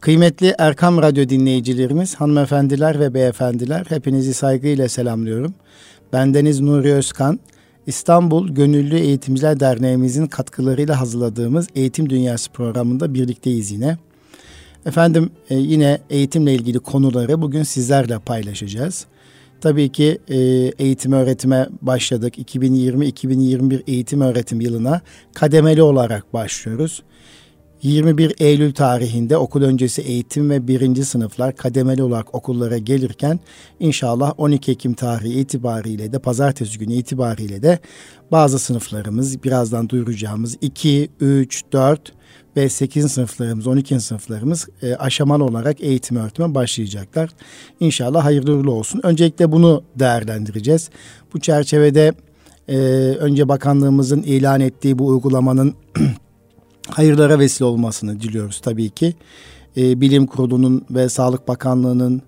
Kıymetli Erkam Radyo dinleyicilerimiz, hanımefendiler ve beyefendiler hepinizi saygıyla selamlıyorum. Bendeniz Nuri Özkan, İstanbul Gönüllü Eğitimciler Derneğimizin katkılarıyla hazırladığımız Eğitim Dünyası programında birlikteyiz yine. Efendim e, yine eğitimle ilgili konuları bugün sizlerle paylaşacağız. Tabii ki e, eğitim öğretime başladık. 2020-2021 eğitim öğretim yılına kademeli olarak başlıyoruz. 21 Eylül tarihinde okul öncesi eğitim ve birinci sınıflar kademeli olarak okullara gelirken inşallah 12 Ekim tarihi itibariyle de pazartesi günü itibariyle de bazı sınıflarımız birazdan duyuracağımız 2, 3, 4 ve 8. sınıflarımız, 12. sınıflarımız e, aşamalı olarak eğitim öğretime başlayacaklar. İnşallah hayırlı uğurlu olsun. Öncelikle bunu değerlendireceğiz. Bu çerçevede e, önce bakanlığımızın ilan ettiği bu uygulamanın hayırlara vesile olmasını diliyoruz tabii ki. E, Bilim Kurulu'nun ve Sağlık Bakanlığı'nın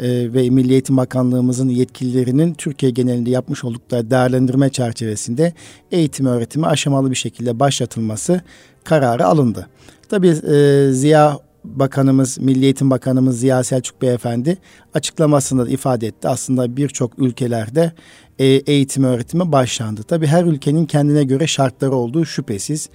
e, ve Milli Eğitim Bakanlığımızın yetkililerinin Türkiye genelinde yapmış oldukları değerlendirme çerçevesinde eğitim öğretimi aşamalı bir şekilde başlatılması kararı alındı. Tabii e, Ziya Bakanımız, Milli Eğitim Bakanımız Ziya Selçuk Beyefendi açıklamasında da ifade etti. Aslında birçok ülkelerde e, eğitim öğretimi başlandı. Tabii her ülkenin kendine göre şartları olduğu şüphesiz.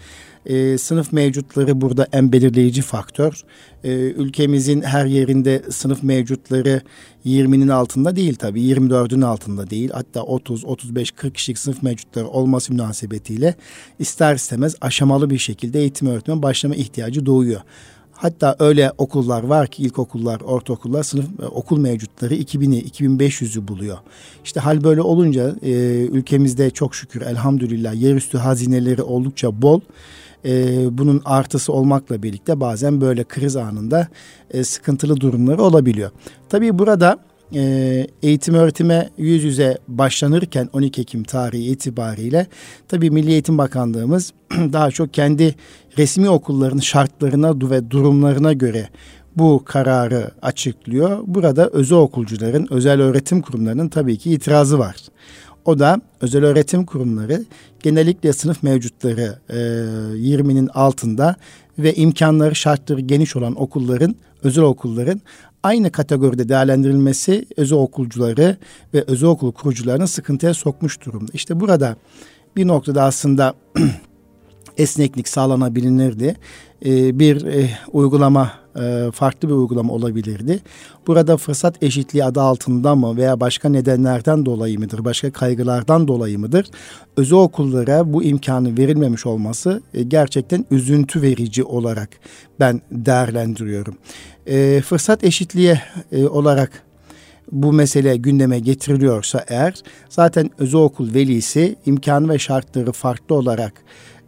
E, sınıf mevcutları burada en belirleyici faktör. E, ülkemizin her yerinde sınıf mevcutları 20'nin altında değil tabii. 24'ün altında değil. Hatta 30, 35, 40 kişilik sınıf mevcutları olması münasebetiyle ister istemez aşamalı bir şekilde eğitim öğretime başlama ihtiyacı doğuyor. Hatta öyle okullar var ki ilkokullar, ortaokullar sınıf e, okul mevcutları 2000'i 2500'ü buluyor. İşte hal böyle olunca e, ülkemizde çok şükür elhamdülillah yerüstü hazineleri oldukça bol. E, bunun artısı olmakla birlikte bazen böyle kriz anında e, sıkıntılı durumları olabiliyor. Tabii burada e, eğitim öğretime yüz yüze başlanırken 12 Ekim tarihi itibariyle tabii Milli Eğitim Bakanlığımız daha çok kendi resmi okulların şartlarına ve durumlarına göre bu kararı açıklıyor. Burada özel okulcuların, özel öğretim kurumlarının tabii ki itirazı var. O da özel öğretim kurumları genellikle sınıf mevcutları e, 20'nin altında ve imkanları şartları geniş olan okulların, özel okulların aynı kategoride değerlendirilmesi özel okulcuları ve özel okul kurucularını sıkıntıya sokmuş durumda. İşte burada bir noktada aslında esneklik sağlanabilirdi. Ee, bir e, uygulama e, farklı bir uygulama olabilirdi. Burada fırsat eşitliği adı altında mı veya başka nedenlerden dolayı mıdır, başka kaygılardan dolayı mıdır? Özel okullara bu imkanı verilmemiş olması e, gerçekten üzüntü verici olarak ben değerlendiriyorum. Fırsat eşitliği olarak bu mesele gündeme getiriliyorsa eğer zaten özel okul velisi imkan ve şartları farklı olarak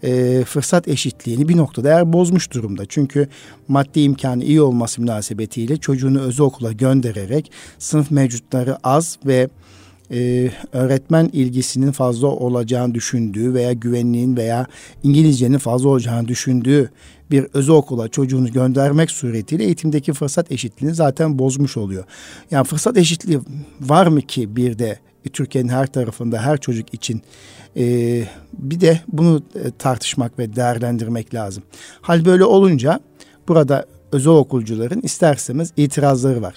e, fırsat eşitliğini bir noktada eğer bozmuş durumda. Çünkü maddi imkanı iyi olması münasebetiyle çocuğunu özel okula göndererek sınıf mevcutları az ve e, öğretmen ilgisinin fazla olacağını düşündüğü veya güvenliğin veya İngilizcenin fazla olacağını düşündüğü bir özel okula çocuğunu göndermek suretiyle eğitimdeki fırsat eşitliğini zaten bozmuş oluyor. Yani fırsat eşitliği var mı ki bir de Türkiye'nin her tarafında her çocuk için ee, bir de bunu e, tartışmak ve değerlendirmek lazım. Hal böyle olunca burada özel okulcuların isterseniz itirazları var.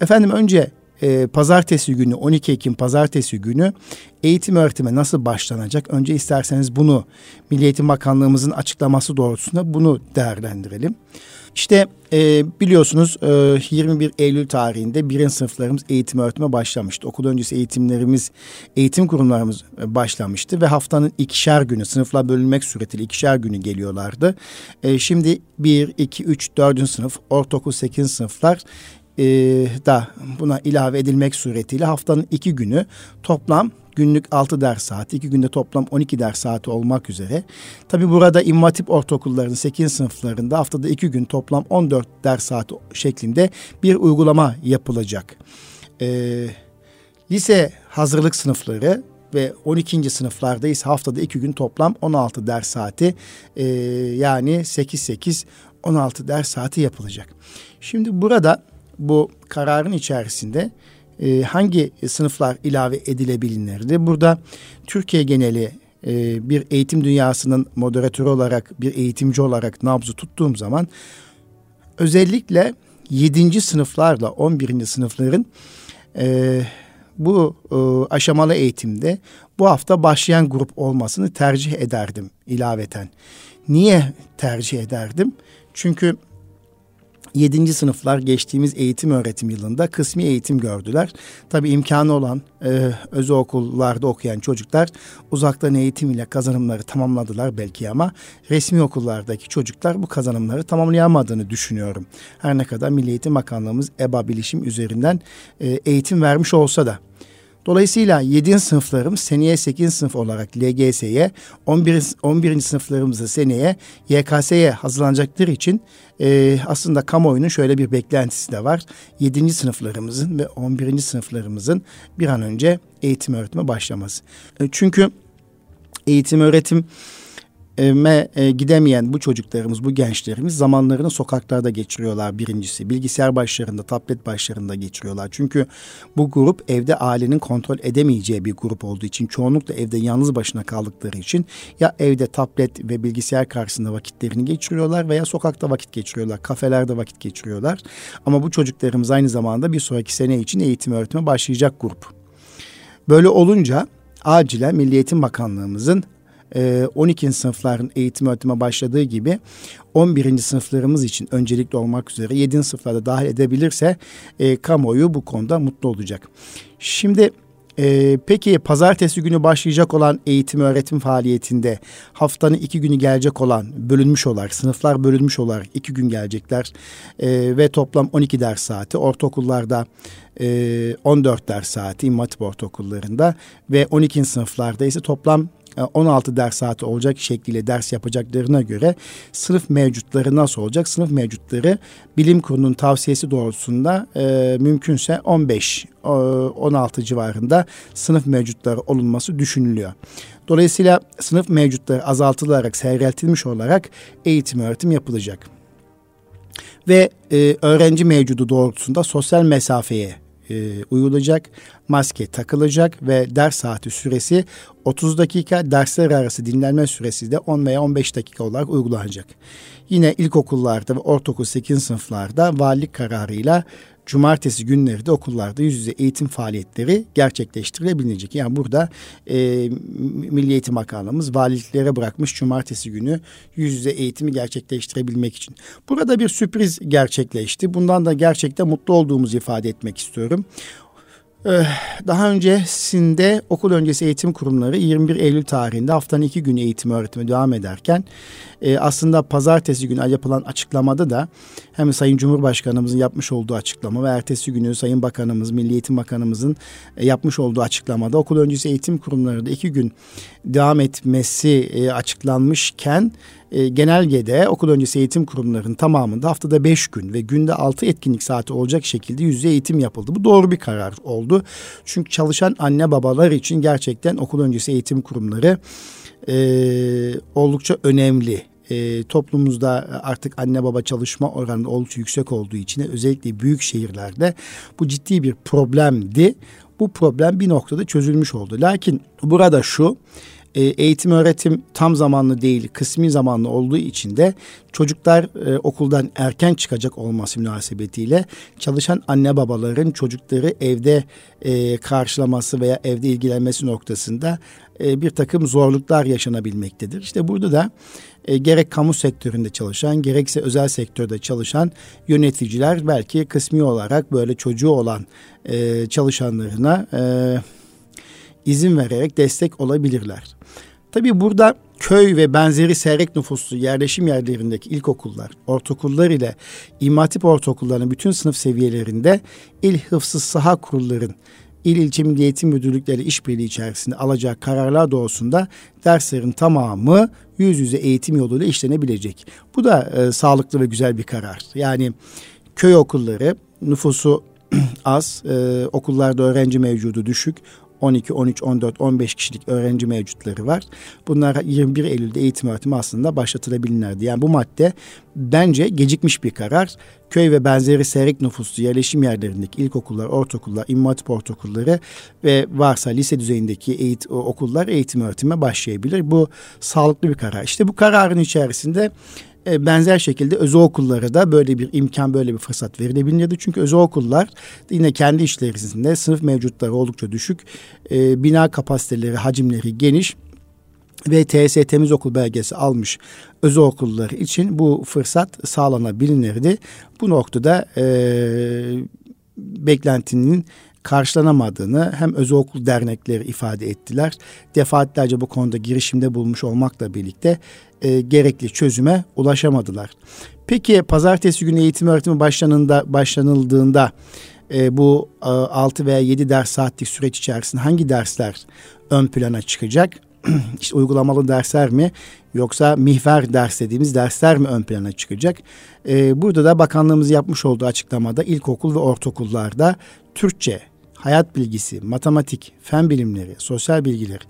Efendim önce e, pazartesi günü 12 Ekim pazartesi günü eğitim öğretime nasıl başlanacak? Önce isterseniz bunu Milli Eğitim Bakanlığımızın açıklaması doğrultusunda bunu değerlendirelim. İşte e, biliyorsunuz e, 21 Eylül tarihinde birinci sınıflarımız eğitim öğretime başlamıştı. Okul öncesi eğitimlerimiz, eğitim kurumlarımız e, başlamıştı ve haftanın ikişer günü sınıflar bölünmek suretiyle ikişer günü geliyorlardı. E, şimdi 1, 2, 3, 4. sınıf, ortaokul 8. sınıflar e, da buna ilave edilmek suretiyle haftanın iki günü toplam günlük 6 ders saati, iki günde toplam 12 ders saati olmak üzere. Tabi burada İmam Hatip ortaokullarının 8 sınıflarında haftada iki gün toplam 14 ders saati şeklinde bir uygulama yapılacak. Ee, lise hazırlık sınıfları ve 12. sınıflarda ise haftada iki gün toplam 16 ders saati e, yani 8-8 16 ders saati yapılacak. Şimdi burada bu kararın içerisinde e, hangi sınıflar ilave edilebilirdi? Burada Türkiye geneli e, bir eğitim dünyasının moderatörü olarak, bir eğitimci olarak nabzı tuttuğum zaman özellikle 7. sınıflarla 11. sınıfların e, bu e, aşamalı eğitimde bu hafta başlayan grup olmasını tercih ederdim ilaveten. Niye tercih ederdim? Çünkü 7. sınıflar geçtiğimiz eğitim öğretim yılında kısmi eğitim gördüler. Tabi imkanı olan e, özel okullarda okuyan çocuklar uzaktan eğitim ile kazanımları tamamladılar belki ama resmi okullardaki çocuklar bu kazanımları tamamlayamadığını düşünüyorum. Her ne kadar Milli Eğitim Bakanlığımız EBA bilişim üzerinden e, eğitim vermiş olsa da. Dolayısıyla 7. sınıflarım seneye 8. sınıf olarak LGS'ye, 11. 11. sınıflarımızda seneye YKS'ye hazırlanacakları için e, aslında kamuoyunun şöyle bir beklentisi de var. 7. sınıflarımızın ve 11. sınıflarımızın bir an önce eğitim öğretime başlaması. E, çünkü eğitim öğretim me e, gidemeyen bu çocuklarımız, bu gençlerimiz zamanlarını sokaklarda geçiriyorlar birincisi. Bilgisayar başlarında, tablet başlarında geçiriyorlar. Çünkü bu grup evde ailenin kontrol edemeyeceği bir grup olduğu için, çoğunlukla evde yalnız başına kaldıkları için ya evde tablet ve bilgisayar karşısında vakitlerini geçiriyorlar veya sokakta vakit geçiriyorlar, kafelerde vakit geçiriyorlar. Ama bu çocuklarımız aynı zamanda bir sonraki sene için eğitim öğretime başlayacak grup. Böyle olunca acilen Milli Eğitim Bakanlığımızın 12. Ee, sınıfların eğitim öğretime başladığı gibi 11. sınıflarımız için öncelikli olmak üzere 7. sınıflarda dahil edebilirse e, kamuoyu bu konuda mutlu olacak. Şimdi ee, peki pazartesi günü başlayacak olan eğitim öğretim faaliyetinde haftanın iki günü gelecek olan bölünmüş olarak sınıflar bölünmüş olarak iki gün gelecekler ee, ve toplam 12 ders saati ortaokullarda e, 14 ders saati İmam Hatip ortaokullarında ve 12. sınıflarda ise toplam 16 e, ders saati olacak şekliyle ders yapacaklarına göre sınıf mevcutları nasıl olacak? Sınıf mevcutları bilim kurulunun tavsiyesi doğrultusunda e, mümkünse 15 16 civarında sınıf mevcutları olunması düşünülüyor. Dolayısıyla sınıf mevcutları azaltılarak, seyreltilmiş olarak eğitim öğretim yapılacak. Ve e, öğrenci mevcudu doğrultusunda sosyal mesafeye e, uyulacak, maske takılacak ve ders saati süresi 30 dakika, dersler arası dinlenme süresi de 10 veya 15 dakika olarak uygulanacak. Yine ilkokullarda ve ortaokul 8 sınıflarda valilik kararıyla cumartesi günleri de okullarda yüz yüze eğitim faaliyetleri gerçekleştirilebilecek. Yani burada e, Milli Eğitim Bakanlığımız valiliklere bırakmış cumartesi günü yüz yüze eğitimi gerçekleştirebilmek için. Burada bir sürpriz gerçekleşti. Bundan da gerçekten mutlu olduğumuzu ifade etmek istiyorum. Eh, daha öncesinde okul öncesi eğitim kurumları 21 Eylül tarihinde haftanın iki günü eğitim öğretimi devam ederken e, aslında pazartesi günü yapılan açıklamada da hem Sayın Cumhurbaşkanımızın yapmış olduğu açıklama ve ertesi günü Sayın Bakanımız, Milli Eğitim Bakanımızın e, yapmış olduğu açıklamada okul öncesi eğitim kurumları da iki gün devam etmesi e, açıklanmışken e, genelgede okul öncesi eğitim kurumlarının tamamında haftada beş gün ve günde altı etkinlik saati olacak şekilde yüzde eğitim yapıldı. Bu doğru bir karar oldu. Çünkü çalışan anne babalar için gerçekten okul öncesi eğitim kurumları e, oldukça önemli e, toplumumuzda artık anne baba çalışma oranı oldukça yüksek olduğu için özellikle büyük şehirlerde bu ciddi bir problemdi. Bu problem bir noktada çözülmüş oldu. Lakin burada şu e, eğitim öğretim tam zamanlı değil kısmi zamanlı olduğu için de çocuklar e, okuldan erken çıkacak olması münasebetiyle çalışan anne babaların çocukları evde e, karşılaması veya evde ilgilenmesi noktasında e, bir takım zorluklar yaşanabilmektedir. İşte burada da e, gerek kamu sektöründe çalışan gerekse özel sektörde çalışan yöneticiler belki kısmi olarak böyle çocuğu olan e, çalışanlarına e, izin vererek destek olabilirler. Tabii burada köy ve benzeri seyrek nüfuslu yerleşim yerlerindeki ilkokullar, ortaokullar ile imatip ortaokullarının bütün sınıf seviyelerinde il hıfzı saha kurulların il ilçe milli eğitim müdürlükleri işbirliği içerisinde alacağı kararlar doğrusunda derslerin tamamı yüz yüze eğitim yoluyla işlenebilecek. Bu da e, sağlıklı ve güzel bir karar. Yani köy okulları nüfusu az, e, okullarda öğrenci mevcudu düşük, 12, 13, 14, 15 kişilik öğrenci mevcutları var. Bunlar 21 Eylül'de eğitim öğretimi aslında başlatılabilirlerdi. Yani bu madde bence gecikmiş bir karar. Köy ve benzeri seyrek nüfuslu yerleşim yerlerindeki ilkokullar, ortaokullar, imam hatip ortaokulları ve varsa lise düzeyindeki eğitim, okullar eğitim öğretime başlayabilir. Bu sağlıklı bir karar. İşte bu kararın içerisinde e, benzer şekilde özel okullara da böyle bir imkan, böyle bir fırsat verilebilirdi. Çünkü özel okullar yine kendi işlerisinde sınıf mevcutları oldukça düşük, e, bina kapasiteleri, hacimleri geniş ve TS Temiz Okul belgesi almış özel okulları için bu fırsat sağlanabilirdi. Bu noktada e, beklentinin karşılanamadığını hem özel okul dernekleri ifade ettiler. Defaatlerce bu konuda girişimde bulmuş olmakla birlikte e, gerekli çözüme ulaşamadılar. Peki pazartesi günü eğitim öğretimi başlanında, başlanıldığında e, bu e, 6 veya 7 ders saatlik süreç içerisinde hangi dersler ön plana çıkacak? işte uygulamalı dersler mi yoksa mihver ders dediğimiz dersler mi ön plana çıkacak? Ee, burada da bakanlığımız yapmış olduğu açıklamada ilkokul ve ortaokullarda Türkçe, hayat bilgisi, matematik, fen bilimleri, sosyal bilgiler,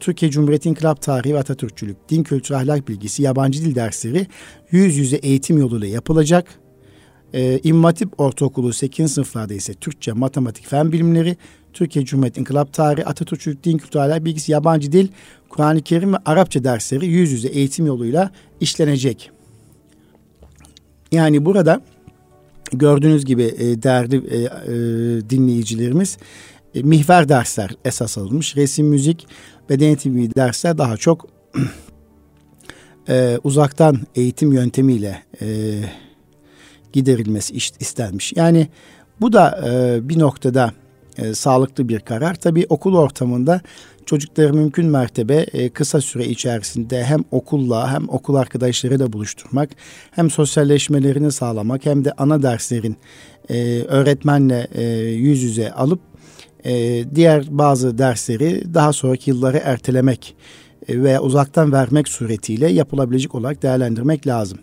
Türkiye Cumhuriyeti İnkılap Tarihi ve Atatürkçülük, din kültürü ahlak bilgisi, yabancı dil dersleri yüz yüze eğitim yoluyla yapılacak. Ee, İmam Hatip Ortaokulu 8. sınıflarda ise Türkçe, matematik, fen bilimleri, Türkiye Cumhuriyeti İnkılap Tarihi, Atatürkçülük, din kültürü ahlak bilgisi, yabancı dil, Kur'an-ı Kerim ve Arapça dersleri yüz yüze eğitim yoluyla işlenecek. Yani burada gördüğünüz gibi e, değerli e, e, dinleyicilerimiz e, mihver dersler esas alınmış. Resim, müzik, beden eğitimi dersler daha çok e, uzaktan eğitim yöntemiyle e, giderilmesi istenmiş. Yani bu da e, bir noktada e, sağlıklı bir karar. Tabii okul ortamında çocukları mümkün mertebe e, kısa süre içerisinde hem okulla hem okul arkadaşlarıyla buluşturmak, hem sosyalleşmelerini sağlamak hem de ana derslerin e, öğretmenle e, yüz yüze alıp e, diğer bazı dersleri daha sonraki yılları ertelemek e, veya uzaktan vermek suretiyle yapılabilecek olarak değerlendirmek lazım.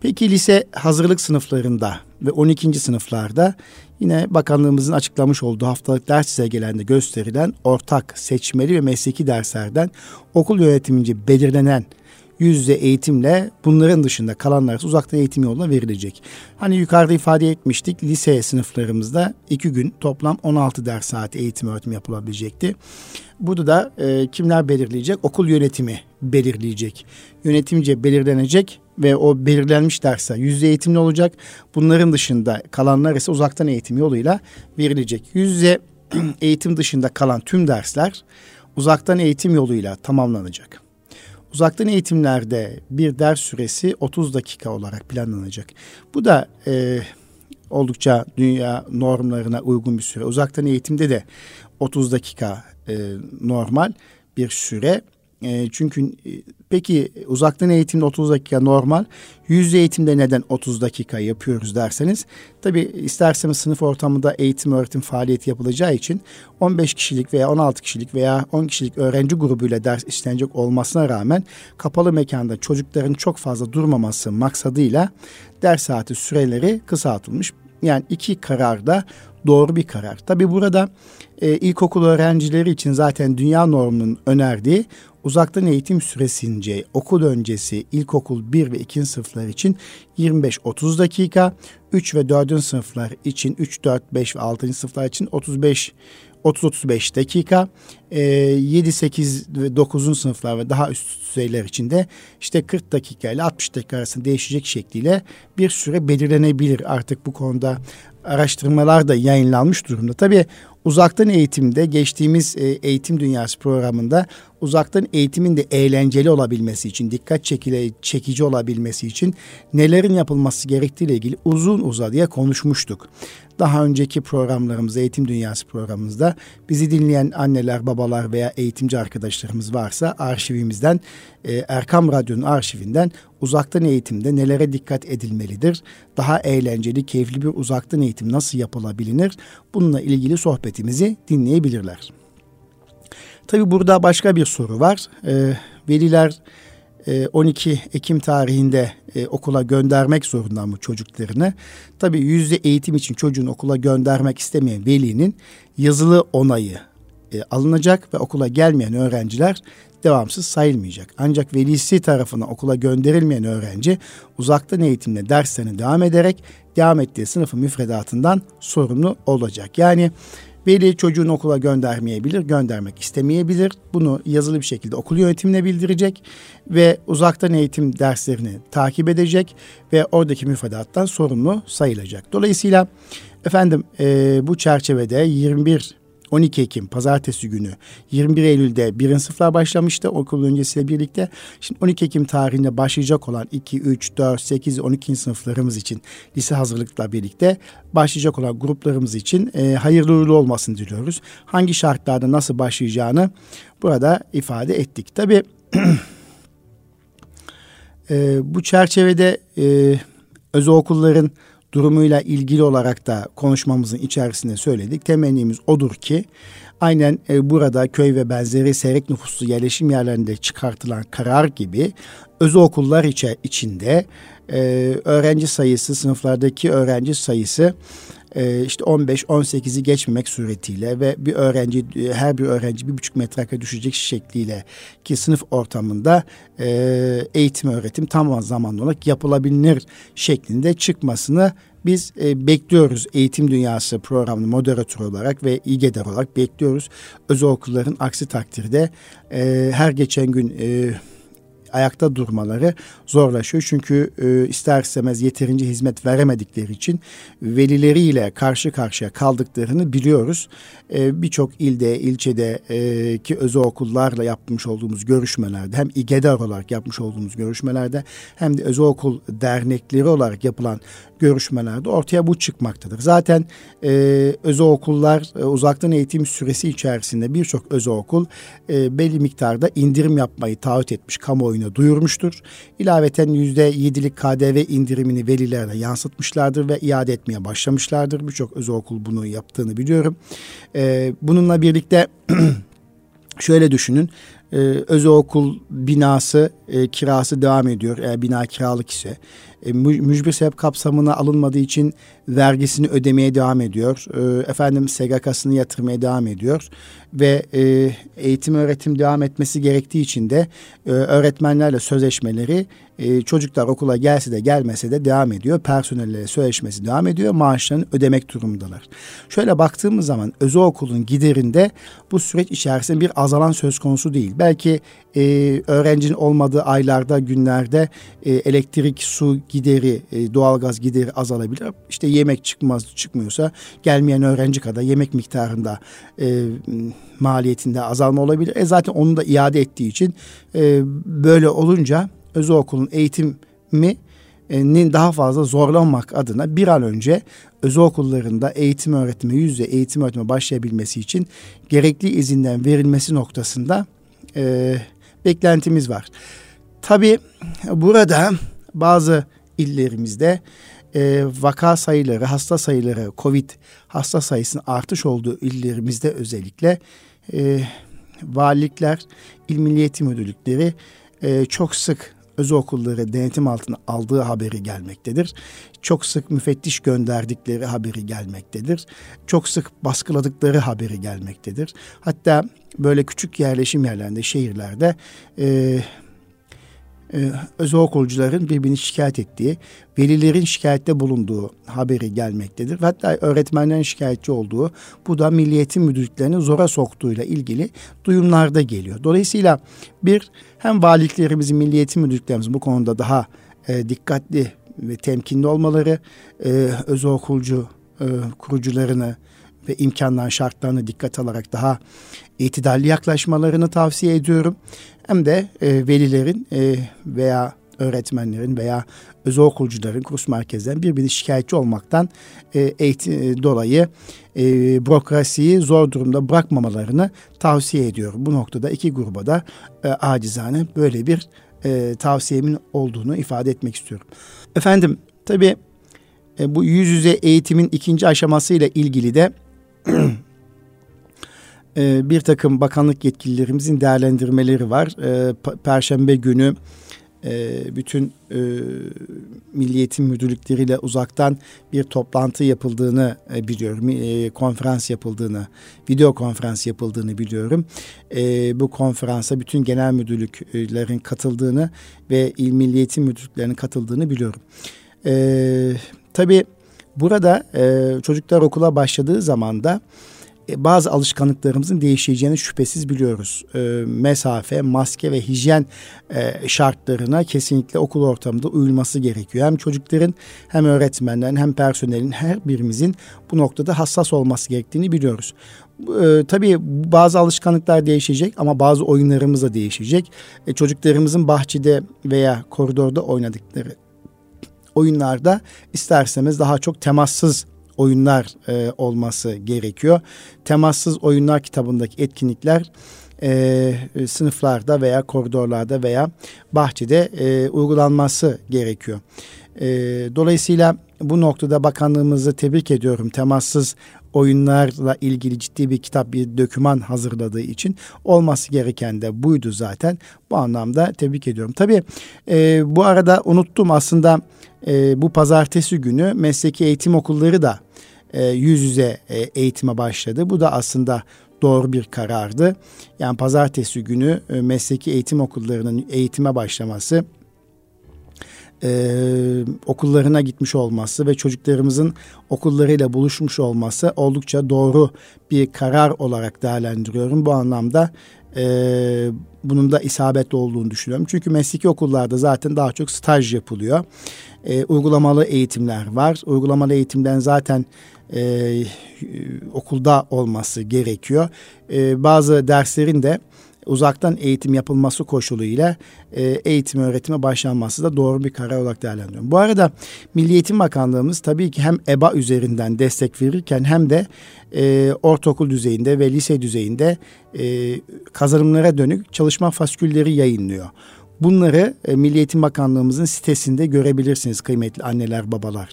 Peki lise hazırlık sınıflarında ve 12. sınıflarda yine bakanlığımızın açıklamış olduğu haftalık ders çizelgelerinde gösterilen ortak seçmeli ve mesleki derslerden okul yönetimince belirlenen yüz yüze eğitimle bunların dışında kalanlar uzaktan eğitim yoluna verilecek. Hani yukarıda ifade etmiştik lise sınıflarımızda iki gün toplam 16 ders saati eğitim öğretim yapılabilecekti. Burada da e, kimler belirleyecek? Okul yönetimi belirleyecek. Yönetimce belirlenecek ve o belirlenmiş dersler yüzde eğitimli olacak. Bunların dışında kalanlar ise uzaktan eğitim yoluyla verilecek. Yüzde eğitim dışında kalan tüm dersler uzaktan eğitim yoluyla tamamlanacak. Uzaktan eğitimlerde bir ders süresi 30 dakika olarak planlanacak. Bu da e, oldukça dünya normlarına uygun bir süre. Uzaktan eğitimde de 30 dakika e, normal bir süre. E, çünkü e, peki uzaktan eğitimde 30 dakika normal. Yüz eğitimde neden 30 dakika yapıyoruz derseniz. Tabi isterseniz sınıf ortamında eğitim öğretim faaliyeti yapılacağı için 15 kişilik veya 16 kişilik veya 10 kişilik öğrenci grubuyla ders işlenecek olmasına rağmen kapalı mekanda çocukların çok fazla durmaması maksadıyla ders saati süreleri kısaltılmış. Yani iki karar da doğru bir karar. Tabi burada e, ilkokul öğrencileri için zaten dünya normunun önerdiği uzaktan eğitim süresince okul öncesi ilkokul 1 ve 2. sınıflar için 25-30 dakika, 3 ve 4. sınıflar için 3, 4, 5 ve 6. sınıflar için 35 30-35 dakika, e, 7, 8 ve 9. sınıflar ve daha üst düzeyler için de işte 40 dakika ile 60 dakika arasında değişecek şekliyle bir süre belirlenebilir. Artık bu konuda araştırmalar da yayınlanmış durumda. Tabii uzaktan eğitimde geçtiğimiz e, eğitim dünyası programında uzaktan eğitimin de eğlenceli olabilmesi için, dikkat çekile, çekici olabilmesi için nelerin yapılması gerektiği ile ilgili uzun uzadıya konuşmuştuk. Daha önceki programlarımızda, eğitim dünyası programımızda bizi dinleyen anneler, babalar veya eğitimci arkadaşlarımız varsa arşivimizden, e, Erkam Radyo'nun arşivinden uzaktan eğitimde nelere dikkat edilmelidir? Daha eğlenceli, keyifli bir uzaktan eğitim nasıl yapılabilir? Bununla ilgili sohbetimizi dinleyebilirler. Tabi burada başka bir soru var. E, veliler 12 Ekim tarihinde e, okula göndermek zorunda mı çocuklarını? Tabi yüzde eğitim için çocuğunu okula göndermek istemeyen velinin yazılı onayı e, alınacak ve okula gelmeyen öğrenciler devamsız sayılmayacak. Ancak velisi tarafından okula gönderilmeyen öğrenci uzaktan eğitimle derslerine devam ederek devam ettiği sınıfın müfredatından sorumlu olacak. Yani Veli çocuğunu okula göndermeyebilir, göndermek istemeyebilir. Bunu yazılı bir şekilde okul yönetimine bildirecek ve uzaktan eğitim derslerini takip edecek ve oradaki müfredattan sorumlu sayılacak. Dolayısıyla efendim e, bu çerçevede 21 12 Ekim pazartesi günü 21 Eylül'de birinci sınıflar başlamıştı okul öncesiyle birlikte. Şimdi 12 Ekim tarihinde başlayacak olan 2, 3, 4, 8, 12. sınıflarımız için lise hazırlıkla birlikte başlayacak olan gruplarımız için e, hayırlı uğurlu olmasını diliyoruz. Hangi şartlarda nasıl başlayacağını burada ifade ettik. Tabii e, bu çerçevede e, özel okulların durumuyla ilgili olarak da konuşmamızın içerisinde söyledik. Temennimiz odur ki aynen e, burada köy ve benzeri seyrek nüfuslu yerleşim yerlerinde çıkartılan karar gibi özel okullar içinde e, öğrenci sayısı, sınıflardaki öğrenci sayısı e, işte 15-18'i geçmemek suretiyle ve bir öğrenci e, her bir öğrenci bir buçuk metrekare düşecek şekliyle ki sınıf ortamında e, eğitim öğretim tam zamanlı olarak yapılabilir şeklinde çıkmasını biz e, bekliyoruz eğitim dünyası programının moderatörü olarak ve İGEDER olarak bekliyoruz. Özel okulların aksi takdirde e, her geçen gün e, ayakta durmaları zorlaşıyor. Çünkü e, ister istemez yeterince hizmet veremedikleri için velileriyle karşı karşıya kaldıklarını biliyoruz. E, Birçok ilde, ilçede e, ki özel okullarla yapmış olduğumuz görüşmelerde hem İGEDAR olarak yapmış olduğumuz görüşmelerde hem de özel okul dernekleri olarak yapılan görüşmelerde ortaya bu çıkmaktadır. Zaten e, özel okullar e, uzaktan eğitim süresi içerisinde birçok özel okul e, belli miktarda indirim yapmayı taahhüt etmiş, kamuoyuna duyurmuştur. İlaveten %7'lik KDV indirimini velilerine yansıtmışlardır ve iade etmeye başlamışlardır. Birçok özel okul bunu yaptığını biliyorum. E, bununla birlikte şöyle düşünün e, özel okul binası e, kirası devam ediyor eğer bina kiralık ise. E, mücbir sebep kapsamına alınmadığı için vergisini ödemeye devam ediyor. E, efendim SGK'sını yatırmaya devam ediyor ve e, eğitim öğretim devam etmesi gerektiği için de e, öğretmenlerle sözleşmeleri e, çocuklar okula gelse de gelmese de devam ediyor. Personelle sözleşmesi devam ediyor. Maaşlarını ödemek durumundalar. Şöyle baktığımız zaman özel okulun giderinde bu süreç içerisinde bir azalan söz konusu değil. Belki e, öğrencinin olmadığı aylarda, günlerde e, elektrik, su gideri, e, doğalgaz gideri azalabilir. İşte yemek çıkmaz çıkmıyorsa gelmeyen öğrenci kadar yemek miktarında e, maliyetinde azalma olabilir. E zaten onu da iade ettiği için e, böyle olunca özel okulun eğitimi nin daha fazla zorlanmak adına bir an önce özel okullarında eğitim öğretime, yüzde eğitim öğretime başlayabilmesi için gerekli izinden verilmesi noktasında e, beklentimiz var. Tabi burada bazı illerimizde e, vaka sayıları, hasta sayıları, COVID hasta sayısının artış olduğu illerimizde özellikle e, valilikler, il milliyeti müdürlükleri e, çok sık özel okulları denetim altına aldığı haberi gelmektedir. Çok sık müfettiş gönderdikleri haberi gelmektedir. Çok sık baskıladıkları haberi gelmektedir. Hatta böyle küçük yerleşim yerlerinde, şehirlerde e, e, özel okulcuların birbirini şikayet ettiği, velilerin şikayette bulunduğu haberi gelmektedir. Hatta öğretmenlerin şikayetçi olduğu, bu da milliyetin müdürlüklerini zora soktuğuyla ilgili duyumlarda geliyor. Dolayısıyla bir hem valiliklerimizin, milliyetin müdürlüklerimizin bu konuda daha e, dikkatli ve temkinli olmaları, e, özel okulcu e, kurucularını ve imkanların şartlarını dikkat alarak daha itidalli yaklaşmalarını tavsiye ediyorum. Hem de e, velilerin e, veya öğretmenlerin veya özel okulcuların kurs merkezden birbirini şikayetçi olmaktan e, eğitim e, dolayı e, bürokrasiyi zor durumda bırakmamalarını tavsiye ediyorum. Bu noktada iki gruba da e, acizane böyle bir e, tavsiyemin olduğunu ifade etmek istiyorum. Efendim tabii e, bu yüz yüze eğitimin ikinci aşamasıyla ilgili de e, bir takım bakanlık yetkililerimizin değerlendirmeleri var. E, Perşembe günü e, bütün e, milliyetin müdürlükleriyle uzaktan bir toplantı yapıldığını e, biliyorum. E, konferans yapıldığını, video konferans yapıldığını biliyorum. E, bu konferansa bütün genel müdürlüklerin katıldığını ve il milliyetin müdürlüklerinin katıldığını biliyorum. E, tabii burada e, çocuklar okula başladığı zaman da bazı alışkanlıklarımızın değişeceğini şüphesiz biliyoruz. E, mesafe, maske ve hijyen e, şartlarına kesinlikle okul ortamında uyulması gerekiyor. Hem çocukların hem öğretmenlerin hem personelin her birimizin bu noktada hassas olması gerektiğini biliyoruz. E, tabii bazı alışkanlıklar değişecek ama bazı oyunlarımız da değişecek. E, çocuklarımızın bahçede veya koridorda oynadıkları oyunlarda isterseniz daha çok temassız oyunlar e, olması gerekiyor. Temassız oyunlar kitabındaki etkinlikler e, sınıflarda veya koridorlarda veya bahçede e, uygulanması gerekiyor. E, dolayısıyla bu noktada bakanlığımızı tebrik ediyorum. Temassız oyunlarla ilgili ciddi bir kitap, bir döküman hazırladığı için olması gereken de buydu zaten. Bu anlamda tebrik ediyorum. Tabii e, bu arada unuttum aslında e, bu pazartesi günü mesleki eğitim okulları da e, yüz yüze e, eğitime başladı. Bu da aslında doğru bir karardı. Yani pazartesi günü e, mesleki eğitim okullarının eğitime başlaması e, okullarına gitmiş olması ve çocuklarımızın okullarıyla buluşmuş olması oldukça doğru bir karar olarak değerlendiriyorum. Bu anlamda e, bunun da isabetli olduğunu düşünüyorum. Çünkü mesleki okullarda zaten daha çok staj yapılıyor. E, uygulamalı eğitimler var. Uygulamalı eğitimden zaten e, okulda olması gerekiyor. E, bazı derslerin de uzaktan eğitim yapılması koşuluyla e, eğitim öğretime başlanması da doğru bir karar olarak değerlendiriyorum. Bu arada Milli Eğitim Bakanlığımız tabii ki hem EBA üzerinden destek verirken hem de e, ortaokul düzeyinde ve lise düzeyinde e, kazanımlara dönük çalışma faskülleri yayınlıyor. Bunları e, Milli Eğitim Bakanlığımızın sitesinde görebilirsiniz kıymetli anneler, babalar.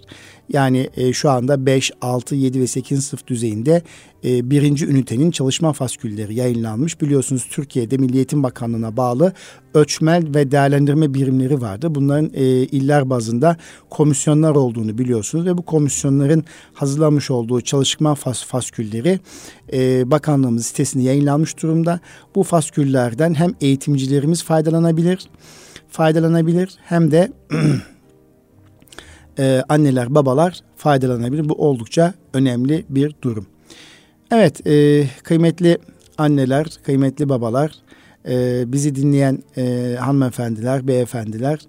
Yani e, şu anda 5, 6, 7 ve 8 sınıf düzeyinde e, birinci ünitenin çalışma faskülleri yayınlanmış. Biliyorsunuz Türkiye'de Milli Eğitim Bakanlığı'na bağlı ölçmel ve değerlendirme birimleri vardı. Bunların e, iller bazında komisyonlar olduğunu biliyorsunuz ve bu komisyonların hazırlamış olduğu çalışma fas faskülleri e, bakanlığımız sitesinde yayınlanmış durumda. Bu fasküllerden hem eğitimcilerimiz faydalanabilir, faydalanabilir hem de e, anneler, babalar faydalanabilir. Bu oldukça önemli bir durum. Evet, e, kıymetli anneler, kıymetli babalar, e, bizi dinleyen e, hanımefendiler, beyefendiler,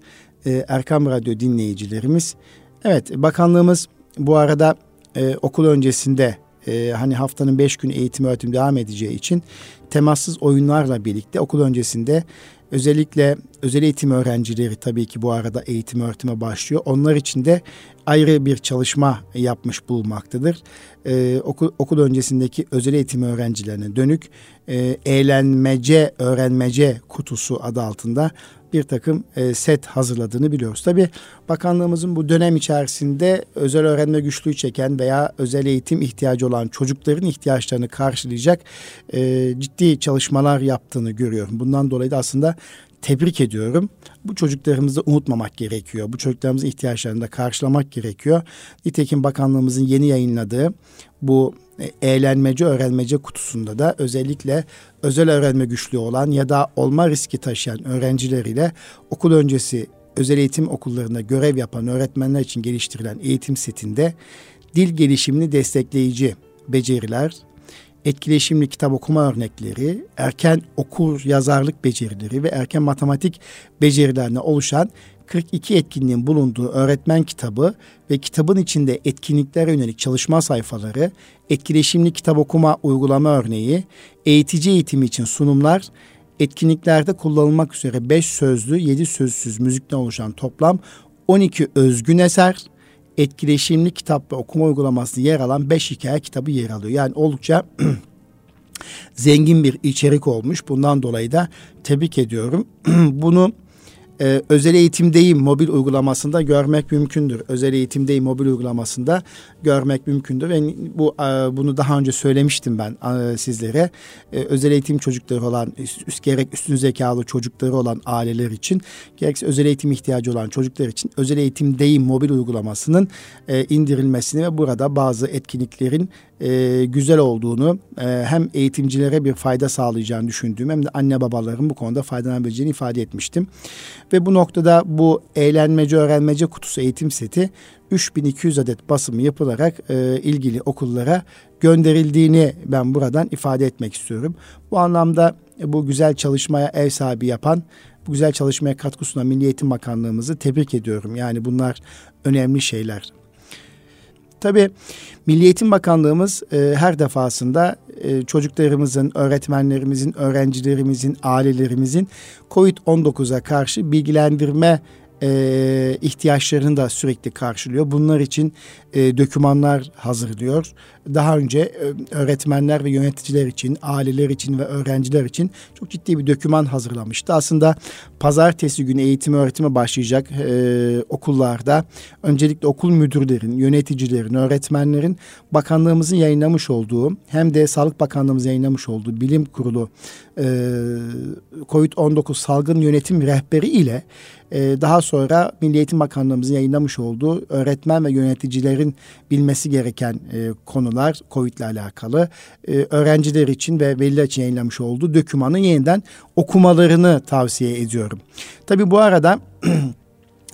e, Erkam Radyo dinleyicilerimiz. Evet, bakanlığımız bu arada e, okul öncesinde e, hani haftanın beş gün eğitim öğretim devam edeceği için temassız oyunlarla birlikte okul öncesinde Özellikle özel eğitim öğrencileri tabii ki bu arada eğitim öğretime başlıyor. Onlar için de ayrı bir çalışma yapmış bulunmaktadır. Ee, okul, okul öncesindeki özel eğitim öğrencilerine dönük e, eğlenmece, öğrenmece kutusu adı altında bir takım e, set hazırladığını biliyoruz. Tabi bakanlığımızın bu dönem içerisinde özel öğrenme güçlüğü çeken veya özel eğitim ihtiyacı olan çocukların ihtiyaçlarını karşılayacak e, ciddi çalışmalar yaptığını görüyorum. Bundan dolayı da aslında tebrik ediyorum. Bu çocuklarımızı unutmamak gerekiyor. Bu çocuklarımızın ihtiyaçlarını da karşılamak gerekiyor. Nitekim bakanlığımızın yeni yayınladığı bu eğlenmece öğrenmece kutusunda da özellikle özel öğrenme güçlüğü olan ya da olma riski taşıyan öğrencileriyle okul öncesi özel eğitim okullarında görev yapan öğretmenler için geliştirilen eğitim setinde dil gelişimini destekleyici beceriler, etkileşimli kitap okuma örnekleri, erken okur yazarlık becerileri ve erken matematik becerilerine oluşan 42 etkinliğin bulunduğu öğretmen kitabı ve kitabın içinde etkinliklere yönelik çalışma sayfaları, etkileşimli kitap okuma uygulama örneği, eğitici eğitimi için sunumlar, etkinliklerde kullanılmak üzere 5 sözlü 7 sözsüz müzikten oluşan toplam 12 özgün eser, etkileşimli kitap ve okuma uygulaması yer alan 5 hikaye kitabı yer alıyor. Yani oldukça zengin bir içerik olmuş. Bundan dolayı da tebrik ediyorum. Bunu e, özel eğitimdeyim mobil uygulamasında görmek mümkündür. Özel eğitimdeyim mobil uygulamasında görmek mümkündür. Ve bu e, bunu daha önce söylemiştim ben e, sizlere. E, özel eğitim çocukları olan üst, üst gerek üstün zekalı çocukları olan aileler için gerekse özel eğitim ihtiyacı olan çocuklar için özel eğitimdeyim mobil uygulamasının e, indirilmesini ve burada bazı etkinliklerin e, güzel olduğunu e, hem eğitimcilere bir fayda sağlayacağını düşündüğüm hem de anne babaların bu konuda faydalanabileceğini ifade etmiştim. Ve bu noktada bu eğlenmece öğrenmece kutusu eğitim seti 3200 adet basımı yapılarak e, ilgili okullara gönderildiğini ben buradan ifade etmek istiyorum. Bu anlamda bu güzel çalışmaya ev sahibi yapan, bu güzel çalışmaya katkı sunan Milli Eğitim Bakanlığımızı tebrik ediyorum. Yani bunlar önemli şeyler. Tabii Milli Eğitim Bakanlığımız e, her defasında e, çocuklarımızın, öğretmenlerimizin, öğrencilerimizin, ailelerimizin COVID-19'a karşı bilgilendirme e, ihtiyaçlarını da sürekli karşılıyor. Bunlar için e, dokümanlar hazırlıyor. Daha önce e, öğretmenler ve yöneticiler için, aileler için ve öğrenciler için çok ciddi bir doküman hazırlamıştı. Aslında pazartesi günü eğitim öğretime başlayacak e, okullarda öncelikle okul müdürlerin, yöneticilerin, öğretmenlerin bakanlığımızın yayınlamış olduğu hem de Sağlık Bakanlığımız yayınlamış olduğu bilim kurulu e, COVID-19 salgın yönetim rehberi ile e, daha sonra Milli Eğitim Bakanlığımızın yayınlamış olduğu öğretmen ve yöneticilerin bilmesi gereken e, konular COVID ile alakalı e, öğrenciler için ve veliler için yayınlamış olduğu dokümanı yeniden okumalarını tavsiye ediyorum. Tabi bu arada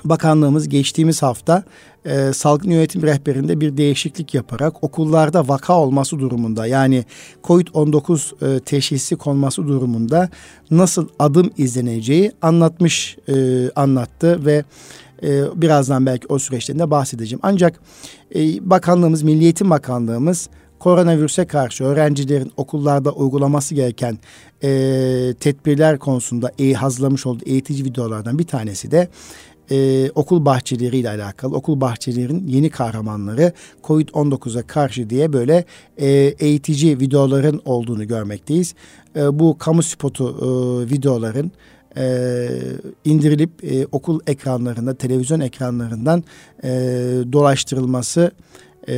Bakanlığımız geçtiğimiz hafta e, salgın yönetim rehberinde bir değişiklik yaparak okullarda vaka olması durumunda yani COVID-19 e, teşhisi konması durumunda nasıl adım izleneceği anlatmış e, anlattı ve e, birazdan belki o süreçten de bahsedeceğim. Ancak e, bakanlığımız, Milli Eğitim Bakanlığımız koronavirüse karşı öğrencilerin okullarda uygulaması gereken e, tedbirler konusunda e, hazırlamış olduğu eğitici videolardan bir tanesi de e, okul bahçeleriyle alakalı. Okul bahçelerin yeni kahramanları COVID-19'a karşı diye böyle e, eğitici videoların olduğunu görmekteyiz. E, bu kamu spotu e, videoların e, indirilip e, okul ekranlarında, televizyon ekranlarından e, dolaştırılması e,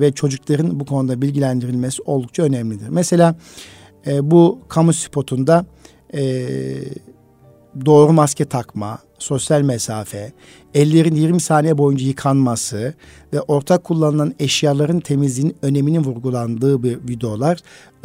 ve çocukların bu konuda bilgilendirilmesi oldukça önemlidir. Mesela e, bu kamu spotunda e, doğru maske takma, sosyal mesafe, ellerin 20 saniye boyunca yıkanması ve ortak kullanılan eşyaların temizliğinin öneminin vurgulandığı bir videolar.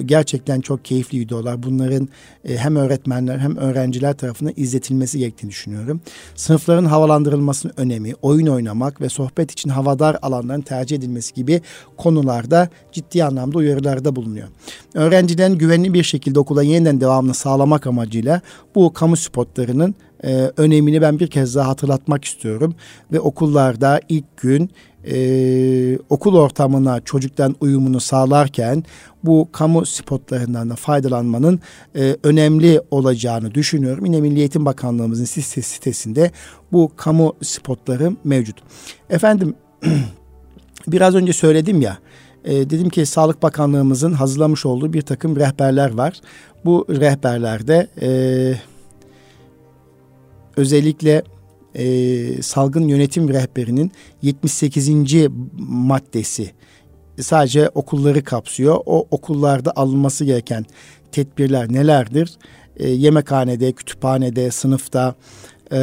Gerçekten çok keyifli videolar. Bunların e, hem öğretmenler hem öğrenciler tarafından izletilmesi gerektiğini düşünüyorum. Sınıfların havalandırılmasının önemi, oyun oynamak ve sohbet için havadar alanların tercih edilmesi gibi konularda ciddi anlamda uyarılarda bulunuyor. Öğrencilerin güvenli bir şekilde okula yeniden devamını sağlamak amacıyla bu kamu spotlarının e, önemini ben bir kez daha hatırlatmak istiyorum. Ve okullarda ilk gün e, okul ortamına çocuktan uyumunu sağlarken bu kamu spotlarından da faydalanmanın e, önemli olacağını düşünüyorum. Yine Milli Eğitim Bakanlığımızın sitesinde bu kamu spotları mevcut. Efendim biraz önce söyledim ya e, dedim ki Sağlık Bakanlığımızın hazırlamış olduğu bir takım rehberler var. Bu rehberlerde e, özellikle e, salgın yönetim rehberinin 78. maddesi sadece okulları kapsıyor. O okullarda alınması gereken tedbirler nelerdir? E, yemekhanede, kütüphanede, sınıfta e,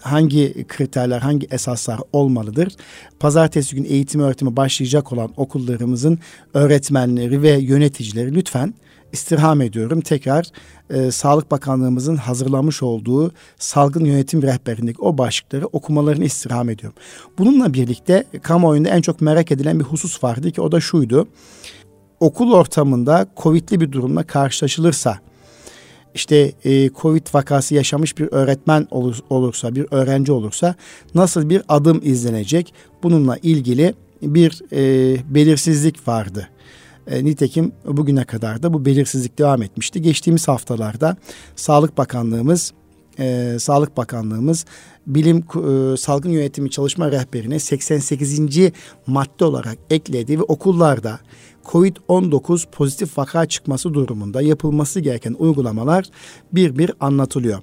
hangi kriterler, hangi esaslar olmalıdır? Pazartesi gün eğitim öğretimi başlayacak olan okullarımızın öğretmenleri ve yöneticileri lütfen istirham ediyorum. Tekrar e, Sağlık Bakanlığımızın hazırlamış olduğu salgın yönetim rehberindeki o başlıkları okumalarını istirham ediyorum. Bununla birlikte kamuoyunda en çok merak edilen bir husus vardı ki o da şuydu. Okul ortamında Covid'li bir durumla karşılaşılırsa işte e, Covid vakası yaşamış bir öğretmen olur, olursa, bir öğrenci olursa nasıl bir adım izlenecek? Bununla ilgili bir e, belirsizlik vardı. E, nitekim bugüne kadar da bu belirsizlik devam etmişti. Geçtiğimiz haftalarda Sağlık Bakanlığımız e, Sağlık Bakanlığımız bilim e, salgın yönetimi çalışma rehberine 88. madde olarak ekledi ve okullarda COVID-19 pozitif vaka çıkması durumunda yapılması gereken uygulamalar bir bir anlatılıyor.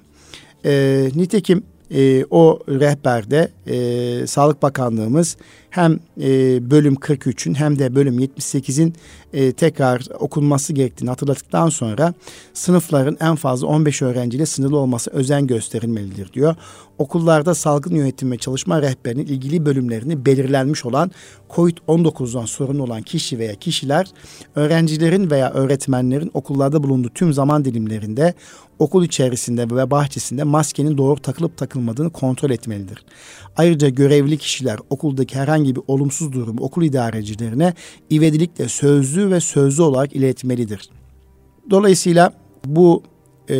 E, nitekim e, o rehberde e, Sağlık Bakanlığımız hem e, bölüm 43'ün hem de bölüm 78'in e, tekrar okunması gerektiğini hatırladıktan sonra sınıfların en fazla 15 öğrenciyle sınırlı olması özen gösterilmelidir diyor. Okullarda salgın yönetim ve çalışma rehberinin ilgili bölümlerini belirlenmiş olan COVID-19'dan sorumlu olan kişi veya kişiler öğrencilerin veya öğretmenlerin okullarda bulunduğu tüm zaman dilimlerinde okul içerisinde ve bahçesinde maskenin doğru takılıp takılmadığını kontrol etmelidir. Ayrıca görevli kişiler okuldaki herhangi bir olumsuz durumu okul idarecilerine ivedilikle sözlü ve sözlü olarak iletmelidir. Dolayısıyla bu e,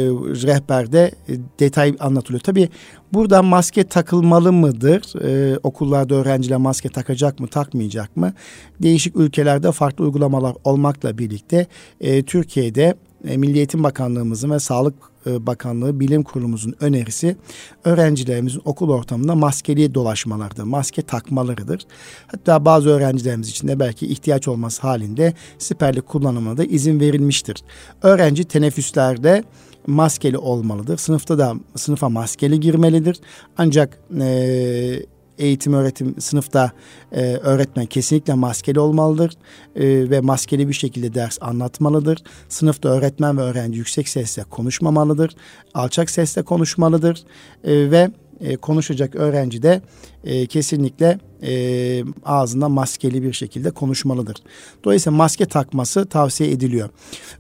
rehberde e, detay anlatılıyor. Tabii burada maske takılmalı mıdır? E, okullarda öğrenciler maske takacak mı, takmayacak mı? Değişik ülkelerde farklı uygulamalar olmakla birlikte e, Türkiye'de e, Milli Eğitim Bakanlığımızın ve Sağlık Bakanlığı Bilim Kurulumuzun önerisi öğrencilerimizin okul ortamında maskeli dolaşmalardır, maske takmalarıdır. Hatta bazı öğrencilerimiz için de belki ihtiyaç olması halinde siperlik kullanımına da izin verilmiştir. Öğrenci teneffüslerde maskeli olmalıdır. Sınıfta da sınıfa maskeli girmelidir. Ancak e, eğitim öğretim sınıfta e, öğretmen kesinlikle maskeli olmalıdır e, ve maskeli bir şekilde ders anlatmalıdır. Sınıfta öğretmen ve öğrenci yüksek sesle konuşmamalıdır. Alçak sesle konuşmalıdır e, ve e, konuşacak öğrenci de e, kesinlikle e, ağzından maskeli bir şekilde konuşmalıdır. Dolayısıyla maske takması tavsiye ediliyor.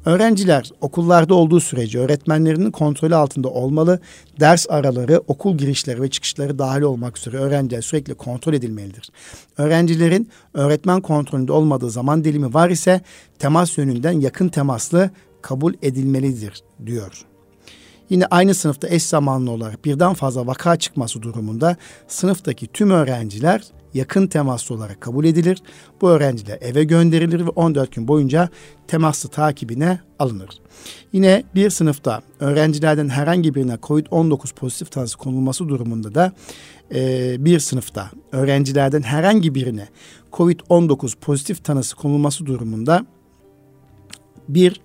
Öğrenciler okullarda olduğu sürece öğretmenlerinin kontrolü altında olmalı. Ders araları, okul girişleri ve çıkışları dahil olmak üzere öğrenciler sürekli kontrol edilmelidir. Öğrencilerin öğretmen kontrolünde olmadığı zaman dilimi var ise temas yönünden yakın temaslı kabul edilmelidir diyor. Yine aynı sınıfta eş zamanlı olarak birden fazla vaka çıkması durumunda sınıftaki tüm öğrenciler yakın temaslı olarak kabul edilir. Bu öğrenciler eve gönderilir ve 14 gün boyunca temaslı takibine alınır. Yine bir sınıfta öğrencilerden herhangi birine COVID-19 pozitif tanısı konulması durumunda da e, bir sınıfta öğrencilerden herhangi birine COVID-19 pozitif tanısı konulması durumunda bir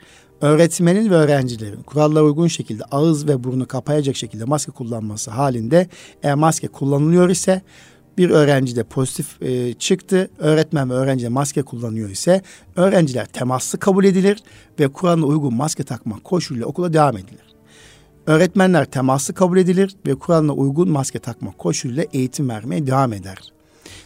öğretmenin ve öğrencilerin kurallara uygun şekilde ağız ve burnu kapayacak şekilde maske kullanması halinde eğer maske kullanılıyor ise bir öğrenci de pozitif e, çıktı. Öğretmen ve öğrenci de maske kullanıyor ise öğrenciler temaslı kabul edilir ve Kur'an'a uygun maske takmak koşuluyla okula devam edilir. Öğretmenler temaslı kabul edilir ve Kur'an'a uygun maske takmak koşuluyla eğitim vermeye devam eder.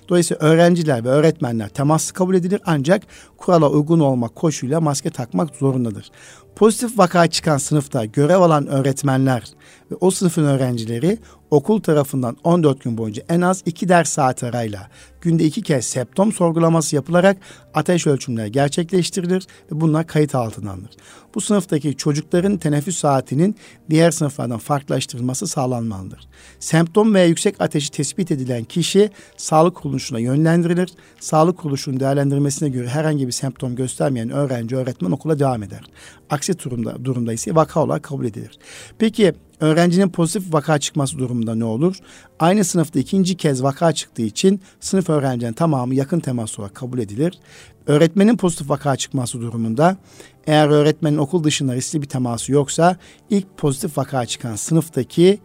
Dolayısıyla öğrenciler ve öğretmenler temaslı kabul edilir ancak kurala uygun olmak koşuluyla maske takmak zorundadır. Pozitif vaka çıkan sınıfta görev alan öğretmenler ve o sınıfın öğrencileri okul tarafından 14 gün boyunca en az 2 ders saat arayla günde 2 kez septom sorgulaması yapılarak ateş ölçümleri gerçekleştirilir ve bunlar kayıt altına alınır. Bu sınıftaki çocukların teneffüs saatinin diğer sınıflardan farklılaştırılması sağlanmalıdır. Semptom veya yüksek ateşi tespit edilen kişi sağlık kuruluşuna yönlendirilir. Sağlık kuruluşunun değerlendirmesine göre herhangi bir semptom göstermeyen öğrenci, öğretmen okula devam eder. Aksi durumda, durumda ise vaka olarak kabul edilir. Peki öğrencinin pozitif vaka çıkması durumunda ne olur? Aynı sınıfta ikinci kez vaka çıktığı için sınıf öğrencilerin tamamı yakın temas olarak kabul edilir. Öğretmenin pozitif vaka çıkması durumunda eğer öğretmenin okul dışında riskli bir teması yoksa ilk pozitif vaka çıkan sınıftaki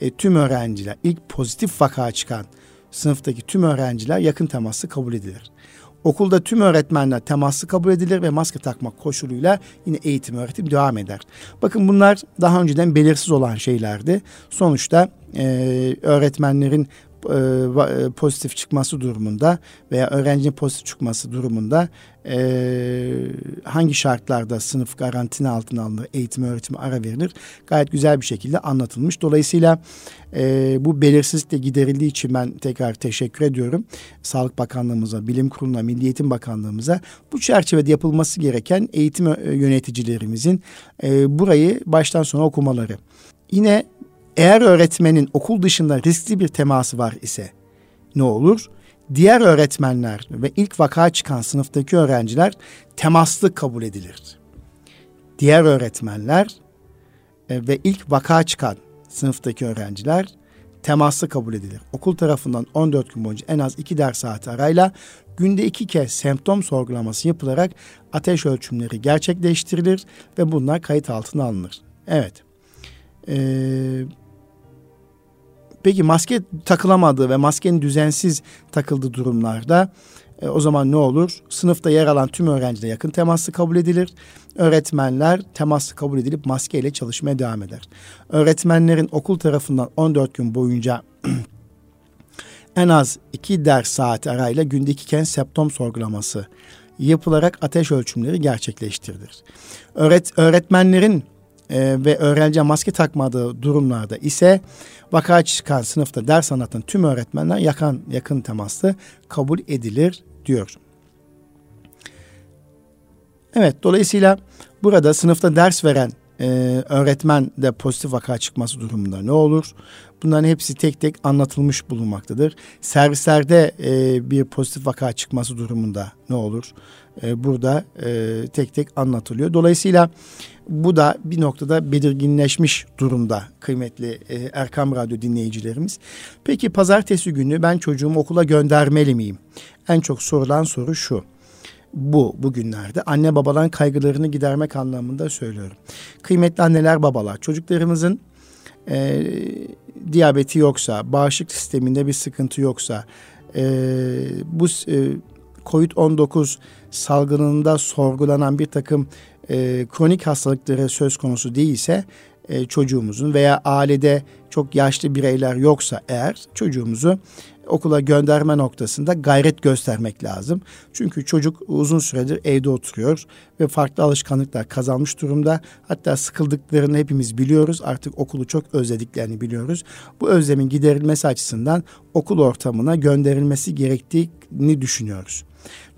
e, tüm öğrenciler, ilk pozitif vaka çıkan sınıftaki tüm öğrenciler yakın teması kabul edilir. Okulda tüm öğretmenler temaslı kabul edilir ve maske takmak koşuluyla yine eğitim öğretim devam eder. Bakın bunlar daha önceden belirsiz olan şeylerdi. Sonuçta e, öğretmenlerin e, e, pozitif çıkması durumunda veya öğrencinin pozitif çıkması durumunda e, hangi şartlarda sınıf karantina altına alınır, eğitim öğretimi ara verilir gayet güzel bir şekilde anlatılmış. Dolayısıyla e, bu belirsizlik de giderildiği için ben tekrar teşekkür ediyorum. Sağlık Bakanlığımıza, Bilim Kurulu'na, Milli Eğitim Bakanlığımıza bu çerçevede yapılması gereken eğitim yöneticilerimizin e, burayı baştan sona okumaları. Yine eğer öğretmenin okul dışında riskli bir teması var ise ne olur? Diğer öğretmenler ve ilk vaka çıkan sınıftaki öğrenciler temaslı kabul edilir. Diğer öğretmenler e, ve ilk vaka çıkan sınıftaki öğrenciler temaslı kabul edilir. Okul tarafından 14 gün boyunca en az 2 ders saati arayla günde 2 kez semptom sorgulaması yapılarak ateş ölçümleri gerçekleştirilir ve bunlar kayıt altına alınır. Evet. Ee, Peki maske takılamadığı ve maskenin düzensiz takıldığı durumlarda e, o zaman ne olur? Sınıfta yer alan tüm öğrenciler yakın temaslı kabul edilir. Öğretmenler temaslı kabul edilip maskeyle çalışmaya devam eder. Öğretmenlerin okul tarafından 14 gün boyunca en az iki ders saati arayla günde iki kez septom sorgulaması yapılarak ateş ölçümleri gerçekleştirilir. Öğret öğretmenlerin e, ve öğrenci maske takmadığı durumlarda ise vaka çıkan sınıfta ders anlatan tüm öğretmenler yakın, yakın temaslı kabul edilir diyor. Evet dolayısıyla burada sınıfta ders veren e, öğretmen de pozitif vaka çıkması durumunda ne olur? Bunların hepsi tek tek anlatılmış bulunmaktadır. Servislerde e, bir pozitif vaka çıkması durumunda ne olur? E, burada e, tek tek anlatılıyor. Dolayısıyla bu da bir noktada belirginleşmiş durumda kıymetli e, Erkam Radyo dinleyicilerimiz. Peki pazartesi günü ben çocuğumu okula göndermeli miyim? En çok sorulan soru şu bu bugünlerde anne babaların kaygılarını gidermek anlamında söylüyorum. Kıymetli anneler babalar çocuklarımızın e, diyabeti yoksa, bağışıklık sisteminde bir sıkıntı yoksa, e, bu e, COVID-19 salgınında sorgulanan bir takım e, kronik hastalıkları söz konusu değilse e, çocuğumuzun veya ailede çok yaşlı bireyler yoksa eğer çocuğumuzu okula gönderme noktasında gayret göstermek lazım. Çünkü çocuk uzun süredir evde oturuyor ve farklı alışkanlıklar kazanmış durumda. Hatta sıkıldıklarını hepimiz biliyoruz. Artık okulu çok özlediklerini biliyoruz. Bu özlemin giderilmesi açısından okul ortamına gönderilmesi gerektiğini düşünüyoruz.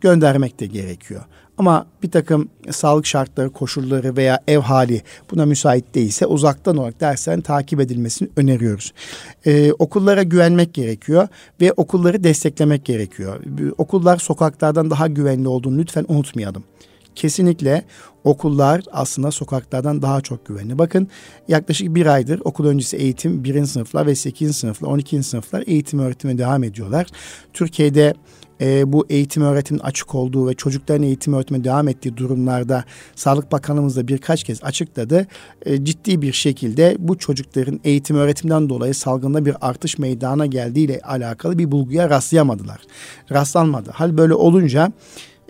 Göndermek de gerekiyor. Ama bir takım sağlık şartları, koşulları veya ev hali buna müsait değilse uzaktan olarak derslerin takip edilmesini öneriyoruz. Ee, okullara güvenmek gerekiyor ve okulları desteklemek gerekiyor. Okullar sokaklardan daha güvenli olduğunu lütfen unutmayalım. Kesinlikle okullar aslında sokaklardan daha çok güvenli. Bakın yaklaşık bir aydır okul öncesi eğitim birinci sınıflar ve sekizinci sınıflar, on ikinci sınıflar eğitim öğretime devam ediyorlar. Türkiye'de e, bu eğitim öğretimin açık olduğu ve çocukların eğitim öğretime devam ettiği durumlarda Sağlık Bakanımız da birkaç kez açıkladı. E, ciddi bir şekilde bu çocukların eğitim öğretimden dolayı salgında bir artış meydana geldiğiyle alakalı bir bulguya rastlayamadılar. Rastlanmadı. Hal böyle olunca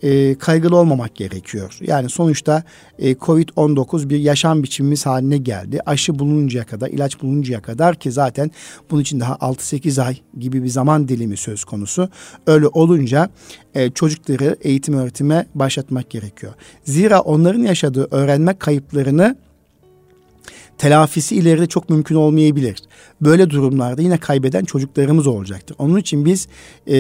e, kaygılı olmamak gerekiyor. Yani sonuçta e, Covid-19 bir yaşam biçimimiz haline geldi. Aşı bulununcaya kadar, ilaç bulununcaya kadar ki zaten bunun için daha 6-8 ay gibi bir zaman dilimi söz konusu. Öyle olunca e, çocukları eğitim öğretime başlatmak gerekiyor. Zira onların yaşadığı öğrenme kayıplarını telafisi ileride çok mümkün olmayabilir. Böyle durumlarda yine kaybeden çocuklarımız olacaktır. Onun için biz e,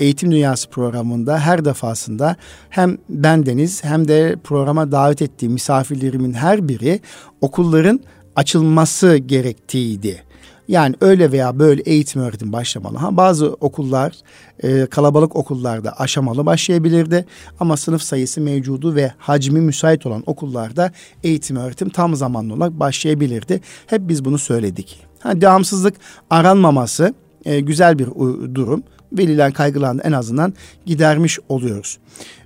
Eğitim Dünyası programında her defasında hem bendeniz hem de programa davet ettiğim misafirlerimin her biri okulların açılması gerektiğiydi. Yani öyle veya böyle eğitim öğretim başlamalı. Ha, bazı okullar e, kalabalık okullarda aşamalı başlayabilirdi. Ama sınıf sayısı mevcudu ve hacmi müsait olan okullarda eğitim öğretim tam zamanlı olarak başlayabilirdi. Hep biz bunu söyledik. Ha, devamsızlık aranmaması e, güzel bir durum. Veliler kaygılarını en azından gidermiş oluyoruz.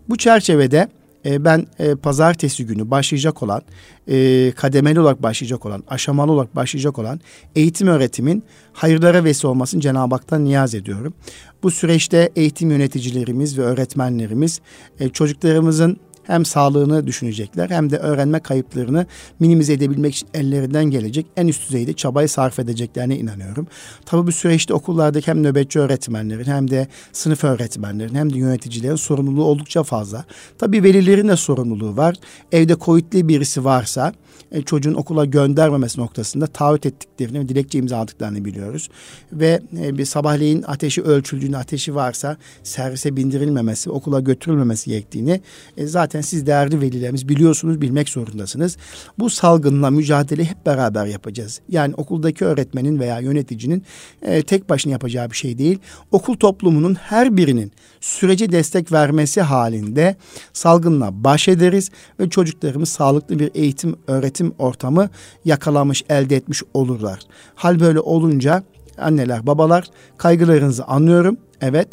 Bu çerçevede e, ben e, pazartesi günü başlayacak olan, e, kademeli olarak başlayacak olan, aşamalı olarak başlayacak olan eğitim öğretimin hayırlara vesile olmasını Cenab-ı Hak'tan niyaz ediyorum. Bu süreçte eğitim yöneticilerimiz ve öğretmenlerimiz e, çocuklarımızın hem sağlığını düşünecekler hem de öğrenme kayıplarını minimize edebilmek için ellerinden gelecek en üst düzeyde çabayı sarf edeceklerine inanıyorum. Tabii bu süreçte okullardaki hem nöbetçi öğretmenlerin hem de sınıf öğretmenlerin hem de yöneticilerin sorumluluğu oldukça fazla. Tabii velilerin de sorumluluğu var. Evde COVID'li birisi varsa e, çocuğun okula göndermemesi noktasında taahhüt ettiklerini ve dilekçe imzaladıklarını biliyoruz. Ve e, bir sabahleyin ateşi ölçüldüğünü, ateşi varsa servise bindirilmemesi, okula götürülmemesi gerektiğini e, zaten siz değerli velilerimiz biliyorsunuz, bilmek zorundasınız. Bu salgınla mücadele hep beraber yapacağız. Yani okuldaki öğretmenin veya yöneticinin e, tek başına yapacağı bir şey değil. Okul toplumunun her birinin sürece destek vermesi halinde salgınla baş ederiz ve çocuklarımız sağlıklı bir eğitim, öğretim ortamı yakalamış, elde etmiş olurlar. Hal böyle olunca anneler, babalar kaygılarınızı anlıyorum. Evet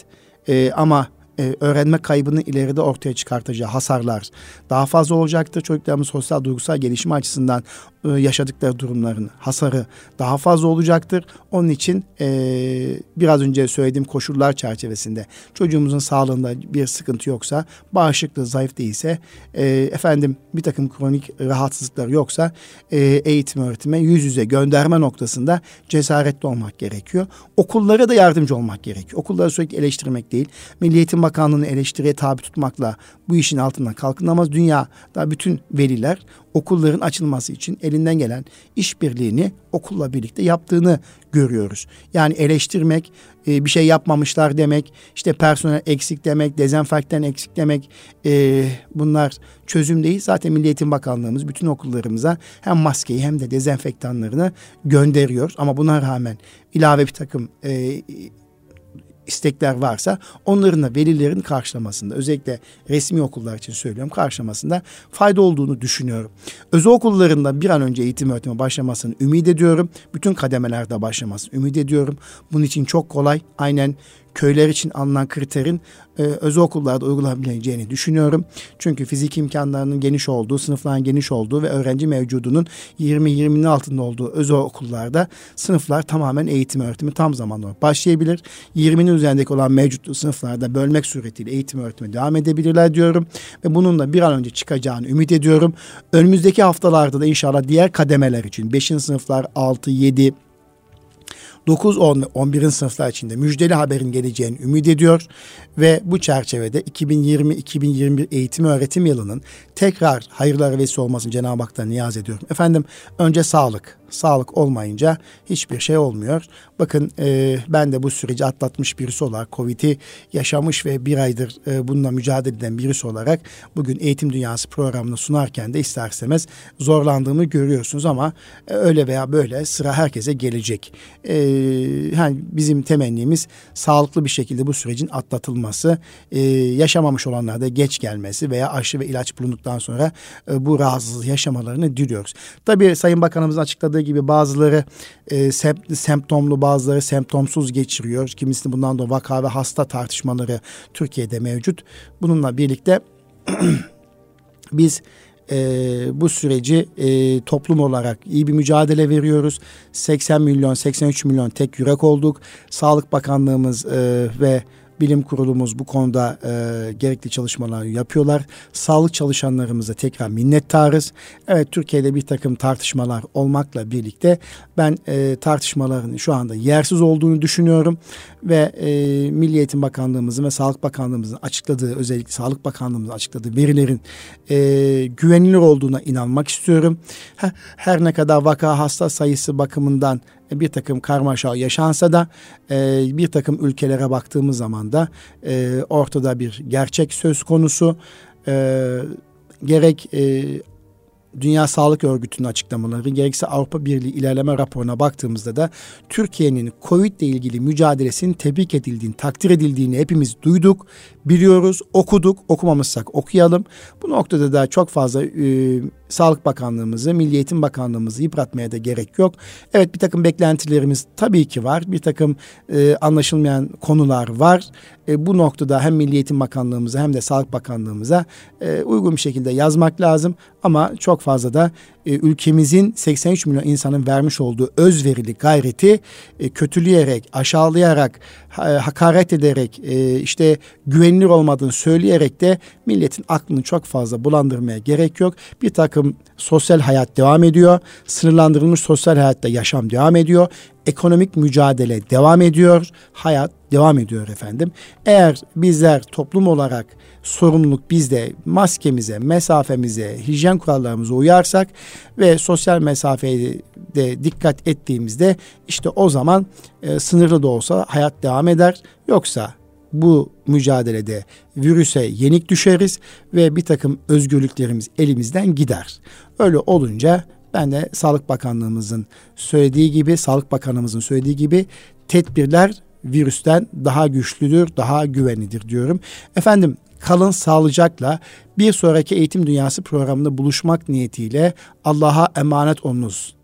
e, ama e, öğrenme kaybını ileride ortaya çıkartacağı hasarlar daha fazla olacaktır. Çocuklarımız sosyal duygusal gelişim açısından e, yaşadıkları durumların hasarı daha fazla olacaktır. Onun için e, biraz önce söylediğim koşullar çerçevesinde çocuğumuzun sağlığında bir sıkıntı yoksa, bağışıklığı zayıf değilse, e, efendim bir takım kronik rahatsızlıklar yoksa e, eğitim öğretime yüz yüze gönderme noktasında cesaretli olmak gerekiyor. Okullara da yardımcı olmak gerekiyor. Okulları sürekli eleştirmek değil. Milli Eğitim Bakanlığı'nı eleştiriye tabi tutmakla bu işin altından kalkınamaz. Dünyada bütün veliler okulların açılması için elinden gelen işbirliğini okulla birlikte yaptığını görüyoruz. Yani eleştirmek, e, bir şey yapmamışlar demek, işte personel eksik demek, dezenfektan eksik demek e, bunlar çözüm değil. Zaten Milli Eğitim Bakanlığımız bütün okullarımıza hem maskeyi hem de dezenfektanlarını gönderiyor. Ama buna rağmen ilave bir takım e, istekler varsa onların da velilerin karşılamasında özellikle resmi okullar için söylüyorum karşılamasında fayda olduğunu düşünüyorum. Özel okullarında bir an önce eğitim öğretime başlamasını ümit ediyorum. Bütün kademelerde başlamasını ümit ediyorum. Bunun için çok kolay. Aynen köyler için alınan kriterin e, özel okullarda uygulanabileceğini düşünüyorum. Çünkü fizik imkanlarının geniş olduğu, sınıfların geniş olduğu ve öğrenci mevcudunun 20-20'nin altında olduğu özel okullarda sınıflar tamamen eğitim öğretimi tam zamanlı başlayabilir. 20'nin üzerindeki olan mevcut sınıflarda bölmek suretiyle eğitim öğretimi devam edebilirler diyorum. Ve bunun da bir an önce çıkacağını ümit ediyorum. Önümüzdeki haftalarda da inşallah diğer kademeler için 5. sınıflar 6, 7, 9-10 11. sınıflar içinde müjdeli haberin geleceğini ümit ediyor ve bu çerçevede 2020-2021 eğitim öğretim yılının tekrar hayırlara vesile olmasını Cenab-ı Hak'tan niyaz ediyorum. Efendim önce sağlık, Sağlık olmayınca hiçbir şey olmuyor. Bakın e, ben de bu süreci atlatmış birisi olarak Covid'i yaşamış ve bir aydır e, bununla mücadele eden birisi olarak bugün Eğitim Dünyası programını sunarken de isterseniz zorlandığımı görüyorsunuz ama e, öyle veya böyle sıra herkese gelecek. E, yani bizim temennimiz sağlıklı bir şekilde bu sürecin atlatılması, e, yaşamamış olanlarda geç gelmesi veya aşı ve ilaç bulunduktan sonra e, bu rahatsızlığı yaşamalarını diliyoruz. Tabii Sayın Bakanımızın açıkladığı gibi bazıları e, semptomlu bazıları semptomsuz geçiriyor. Kimisi bundan da vaka ve hasta tartışmaları Türkiye'de mevcut. Bununla birlikte biz e, bu süreci e, toplum olarak iyi bir mücadele veriyoruz. 80 milyon, 83 milyon tek yürek olduk. Sağlık Bakanlığımız e, ve Bilim kurulumuz bu konuda e, gerekli çalışmalar yapıyorlar. Sağlık çalışanlarımıza tekrar minnettarız. Evet Türkiye'de bir takım tartışmalar olmakla birlikte ben e, tartışmaların şu anda yersiz olduğunu düşünüyorum. Ve e, Milli Eğitim Bakanlığımızın ve Sağlık Bakanlığımızın açıkladığı özellikle Sağlık Bakanlığımızın açıkladığı verilerin e, güvenilir olduğuna inanmak istiyorum. Her ne kadar vaka hasta sayısı bakımından bir takım karmaşa yaşansa da e, bir takım ülkelere baktığımız zaman da e, ortada bir gerçek söz konusu. E, gerek e, Dünya Sağlık Örgütü'nün açıklamaları gerekse Avrupa Birliği ilerleme raporuna baktığımızda da Türkiye'nin Covid ile ilgili mücadelesinin tebrik edildiğini, takdir edildiğini hepimiz duyduk, biliyoruz, okuduk, okumamışsak okuyalım. Bu noktada da çok fazla e, Sağlık Bakanlığımızı, Milli Eğitim Bakanlığımızı yıpratmaya da gerek yok. Evet bir takım beklentilerimiz tabii ki var. Bir takım e, anlaşılmayan konular var. E, bu noktada hem Milli Eğitim Bakanlığımıza hem de Sağlık Bakanlığımıza e, uygun bir şekilde yazmak lazım. Ama çok fazla da e, ülkemizin 83 milyon insanın vermiş olduğu özverili gayreti e, kötüleyerek, aşağılayarak, hakaret ederek, e, işte güvenilir olmadığını söyleyerek de milletin aklını çok fazla bulandırmaya gerek yok. Bir takım sosyal hayat devam ediyor. Sınırlandırılmış sosyal hayatta yaşam devam ediyor. Ekonomik mücadele devam ediyor. Hayat devam ediyor efendim. Eğer bizler toplum olarak sorumluluk bizde maskemize, mesafemize, hijyen kurallarımıza uyarsak ve sosyal mesafeye de dikkat ettiğimizde işte o zaman e, sınırlı da olsa hayat devam eder. Yoksa bu mücadelede virüse yenik düşeriz ve bir takım özgürlüklerimiz elimizden gider. Öyle olunca ben de Sağlık Bakanlığımızın söylediği gibi, Sağlık Bakanımızın söylediği gibi tedbirler virüsten daha güçlüdür, daha güvenlidir diyorum. Efendim kalın sağlıcakla bir sonraki Eğitim Dünyası programında buluşmak niyetiyle Allah'a emanet olunuz